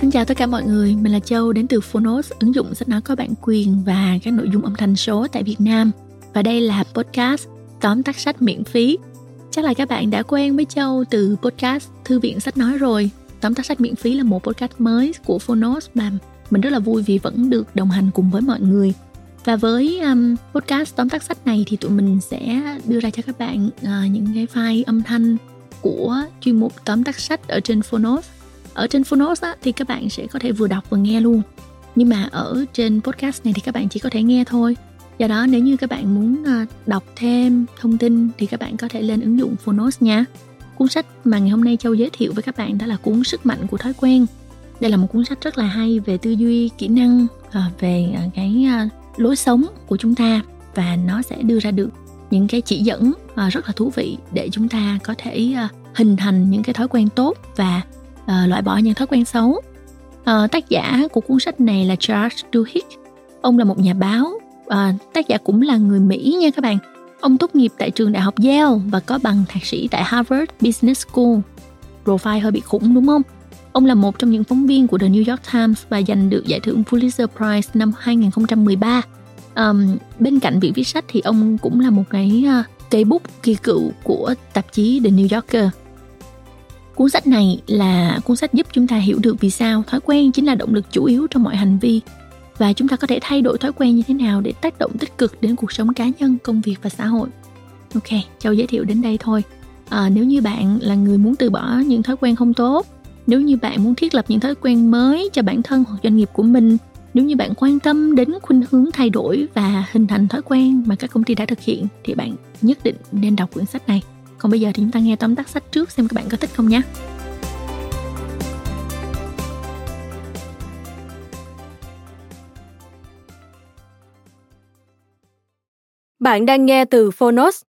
Xin chào tất cả mọi người, mình là Châu đến từ Phonos, ứng dụng sách nói có bản quyền và các nội dung âm thanh số tại Việt Nam. Và đây là podcast tóm tắt sách miễn phí. Chắc là các bạn đã quen với Châu từ podcast Thư viện sách nói rồi. Tóm tắt sách miễn phí là một podcast mới của Phonos mà mình rất là vui vì vẫn được đồng hành cùng với mọi người. Và với um, podcast tóm tắt sách này thì tụi mình sẽ đưa ra cho các bạn uh, những cái file âm thanh của chuyên mục tóm tắt sách ở trên Phonos ở trên Phonos á, thì các bạn sẽ có thể vừa đọc vừa nghe luôn. Nhưng mà ở trên podcast này thì các bạn chỉ có thể nghe thôi. Do đó nếu như các bạn muốn à, đọc thêm thông tin thì các bạn có thể lên ứng dụng Phonos nha. Cuốn sách mà ngày hôm nay châu giới thiệu với các bạn đó là cuốn sức mạnh của thói quen. Đây là một cuốn sách rất là hay về tư duy kỹ năng à, về à, cái lối sống của chúng ta. Và nó sẽ đưa ra được những cái chỉ dẫn rất là thú vị để chúng ta có thể hình thành những cái thói quen tốt và uh, loại bỏ những thói quen xấu. Uh, tác giả của cuốn sách này là Charles Duhigg. Ông là một nhà báo. Uh, tác giả cũng là người Mỹ nha các bạn. Ông tốt nghiệp tại trường đại học Yale và có bằng thạc sĩ tại Harvard Business School. Profile hơi bị khủng đúng không? Ông là một trong những phóng viên của The New York Times và giành được giải thưởng Pulitzer Prize năm 2013. Um, bên cạnh việc viết sách thì ông cũng là một cái uh, cây bút kỳ cựu của tạp chí The New Yorker. Cuốn sách này là cuốn sách giúp chúng ta hiểu được vì sao thói quen chính là động lực chủ yếu trong mọi hành vi và chúng ta có thể thay đổi thói quen như thế nào để tác động tích cực đến cuộc sống cá nhân, công việc và xã hội. Ok, Châu giới thiệu đến đây thôi. À, nếu như bạn là người muốn từ bỏ những thói quen không tốt, nếu như bạn muốn thiết lập những thói quen mới cho bản thân hoặc doanh nghiệp của mình, nếu như bạn quan tâm đến khuynh hướng thay đổi và hình thành thói quen mà các công ty đã thực hiện thì bạn nhất định nên đọc quyển sách này. Còn bây giờ thì chúng ta nghe tóm tắt sách trước xem các bạn có thích không nhé. Bạn đang nghe từ Phonos.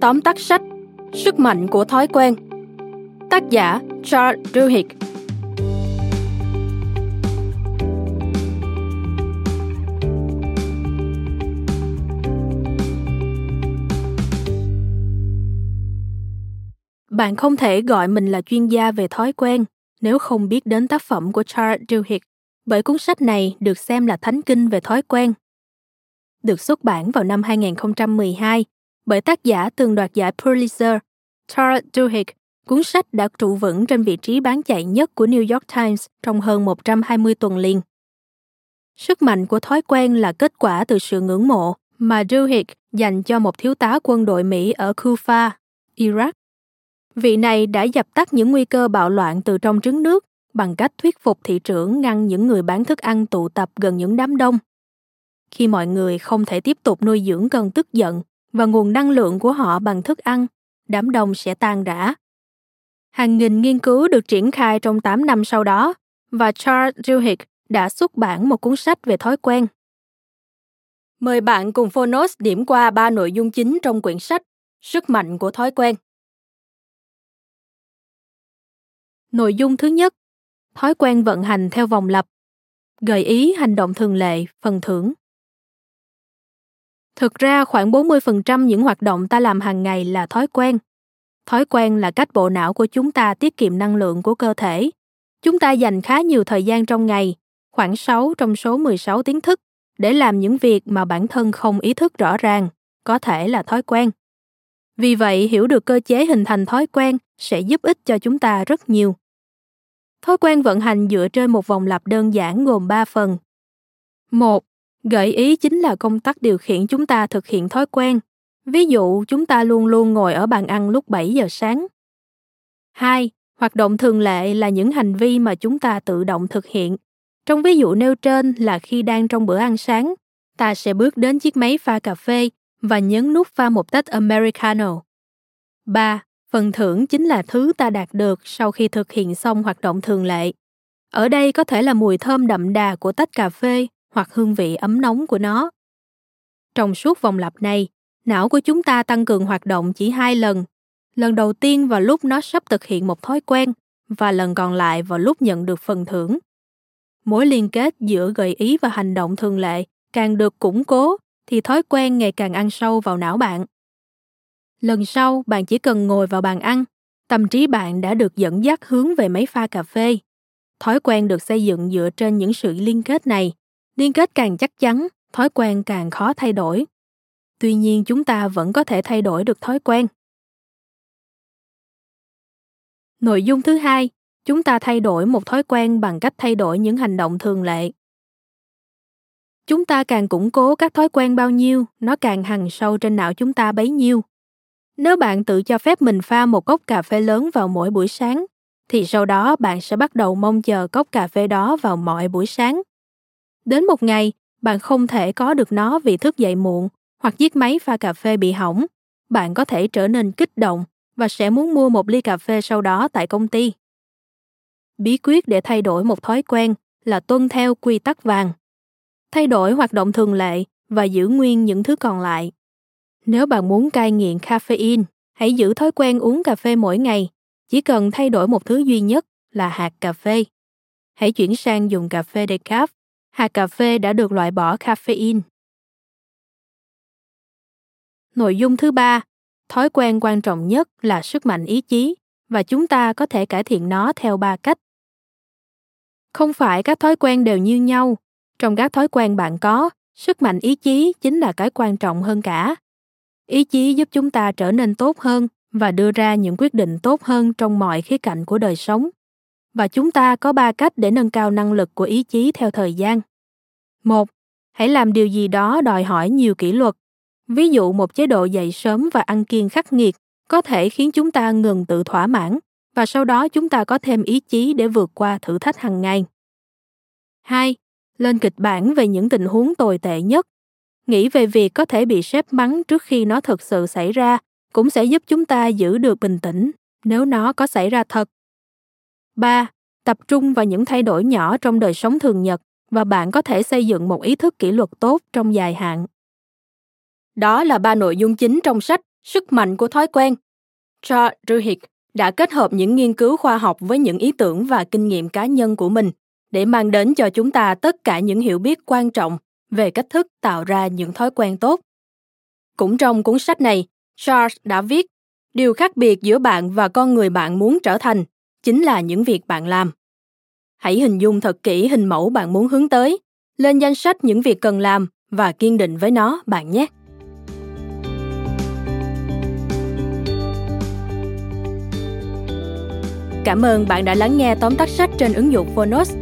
Tóm tắt sách Sức mạnh của thói quen Tác giả Charles Duhigg Bạn không thể gọi mình là chuyên gia về thói quen nếu không biết đến tác phẩm của Charles Duhigg, bởi cuốn sách này được xem là thánh kinh về thói quen. Được xuất bản vào năm 2012 bởi tác giả từng đoạt giải Pulitzer, Charles Duhigg, cuốn sách đã trụ vững trên vị trí bán chạy nhất của New York Times trong hơn 120 tuần liền. Sức mạnh của thói quen là kết quả từ sự ngưỡng mộ mà Duhigg dành cho một thiếu tá quân đội Mỹ ở Kufa, Iraq Vị này đã dập tắt những nguy cơ bạo loạn từ trong trứng nước bằng cách thuyết phục thị trưởng ngăn những người bán thức ăn tụ tập gần những đám đông. Khi mọi người không thể tiếp tục nuôi dưỡng cơn tức giận và nguồn năng lượng của họ bằng thức ăn, đám đông sẽ tan rã. Hàng nghìn nghiên cứu được triển khai trong 8 năm sau đó và Charles Duhigg đã xuất bản một cuốn sách về thói quen. Mời bạn cùng Phonos điểm qua ba nội dung chính trong quyển sách Sức mạnh của thói quen. Nội dung thứ nhất, thói quen vận hành theo vòng lặp. Gợi ý hành động thường lệ, phần thưởng. Thực ra khoảng 40% những hoạt động ta làm hàng ngày là thói quen. Thói quen là cách bộ não của chúng ta tiết kiệm năng lượng của cơ thể. Chúng ta dành khá nhiều thời gian trong ngày, khoảng 6 trong số 16 tiếng thức, để làm những việc mà bản thân không ý thức rõ ràng, có thể là thói quen. Vì vậy, hiểu được cơ chế hình thành thói quen sẽ giúp ích cho chúng ta rất nhiều. Thói quen vận hành dựa trên một vòng lặp đơn giản gồm 3 phần. 1. Gợi ý chính là công tắc điều khiển chúng ta thực hiện thói quen. Ví dụ, chúng ta luôn luôn ngồi ở bàn ăn lúc 7 giờ sáng. 2. Hoạt động thường lệ là những hành vi mà chúng ta tự động thực hiện. Trong ví dụ nêu trên là khi đang trong bữa ăn sáng, ta sẽ bước đến chiếc máy pha cà phê và nhấn nút pha một tách Americano. 3. Phần thưởng chính là thứ ta đạt được sau khi thực hiện xong hoạt động thường lệ. Ở đây có thể là mùi thơm đậm đà của tách cà phê hoặc hương vị ấm nóng của nó. Trong suốt vòng lặp này, não của chúng ta tăng cường hoạt động chỉ hai lần. Lần đầu tiên vào lúc nó sắp thực hiện một thói quen và lần còn lại vào lúc nhận được phần thưởng. Mối liên kết giữa gợi ý và hành động thường lệ càng được củng cố thì thói quen ngày càng ăn sâu vào não bạn lần sau, bạn chỉ cần ngồi vào bàn ăn. Tâm trí bạn đã được dẫn dắt hướng về máy pha cà phê. Thói quen được xây dựng dựa trên những sự liên kết này. Liên kết càng chắc chắn, thói quen càng khó thay đổi. Tuy nhiên, chúng ta vẫn có thể thay đổi được thói quen. Nội dung thứ hai, chúng ta thay đổi một thói quen bằng cách thay đổi những hành động thường lệ. Chúng ta càng củng cố các thói quen bao nhiêu, nó càng hằn sâu trên não chúng ta bấy nhiêu nếu bạn tự cho phép mình pha một cốc cà phê lớn vào mỗi buổi sáng, thì sau đó bạn sẽ bắt đầu mong chờ cốc cà phê đó vào mọi buổi sáng. Đến một ngày, bạn không thể có được nó vì thức dậy muộn hoặc chiếc máy pha cà phê bị hỏng. Bạn có thể trở nên kích động và sẽ muốn mua một ly cà phê sau đó tại công ty. Bí quyết để thay đổi một thói quen là tuân theo quy tắc vàng. Thay đổi hoạt động thường lệ và giữ nguyên những thứ còn lại nếu bạn muốn cai nghiện caffeine, hãy giữ thói quen uống cà phê mỗi ngày. Chỉ cần thay đổi một thứ duy nhất là hạt cà phê. Hãy chuyển sang dùng cà phê decaf. Hạt cà phê đã được loại bỏ caffeine. Nội dung thứ ba, thói quen quan trọng nhất là sức mạnh ý chí, và chúng ta có thể cải thiện nó theo ba cách. Không phải các thói quen đều như nhau. Trong các thói quen bạn có, sức mạnh ý chí chính là cái quan trọng hơn cả ý chí giúp chúng ta trở nên tốt hơn và đưa ra những quyết định tốt hơn trong mọi khía cạnh của đời sống và chúng ta có ba cách để nâng cao năng lực của ý chí theo thời gian một, hãy làm điều gì đó đòi hỏi nhiều kỷ luật ví dụ một chế độ dậy sớm và ăn kiêng khắc nghiệt có thể khiến chúng ta ngừng tự thỏa mãn và sau đó chúng ta có thêm ý chí để vượt qua thử thách hàng ngày. 2. Lên kịch bản về những tình huống tồi tệ nhất. Nghĩ về việc có thể bị sếp mắng trước khi nó thực sự xảy ra, cũng sẽ giúp chúng ta giữ được bình tĩnh, nếu nó có xảy ra thật. 3. Tập trung vào những thay đổi nhỏ trong đời sống thường nhật, và bạn có thể xây dựng một ý thức kỷ luật tốt trong dài hạn. Đó là ba nội dung chính trong sách Sức mạnh của thói quen. Charles Duhigg đã kết hợp những nghiên cứu khoa học với những ý tưởng và kinh nghiệm cá nhân của mình để mang đến cho chúng ta tất cả những hiểu biết quan trọng về cách thức tạo ra những thói quen tốt. Cũng trong cuốn sách này, Charles đã viết, điều khác biệt giữa bạn và con người bạn muốn trở thành chính là những việc bạn làm. Hãy hình dung thật kỹ hình mẫu bạn muốn hướng tới, lên danh sách những việc cần làm và kiên định với nó bạn nhé. Cảm ơn bạn đã lắng nghe tóm tắt sách trên ứng dụng Phonos.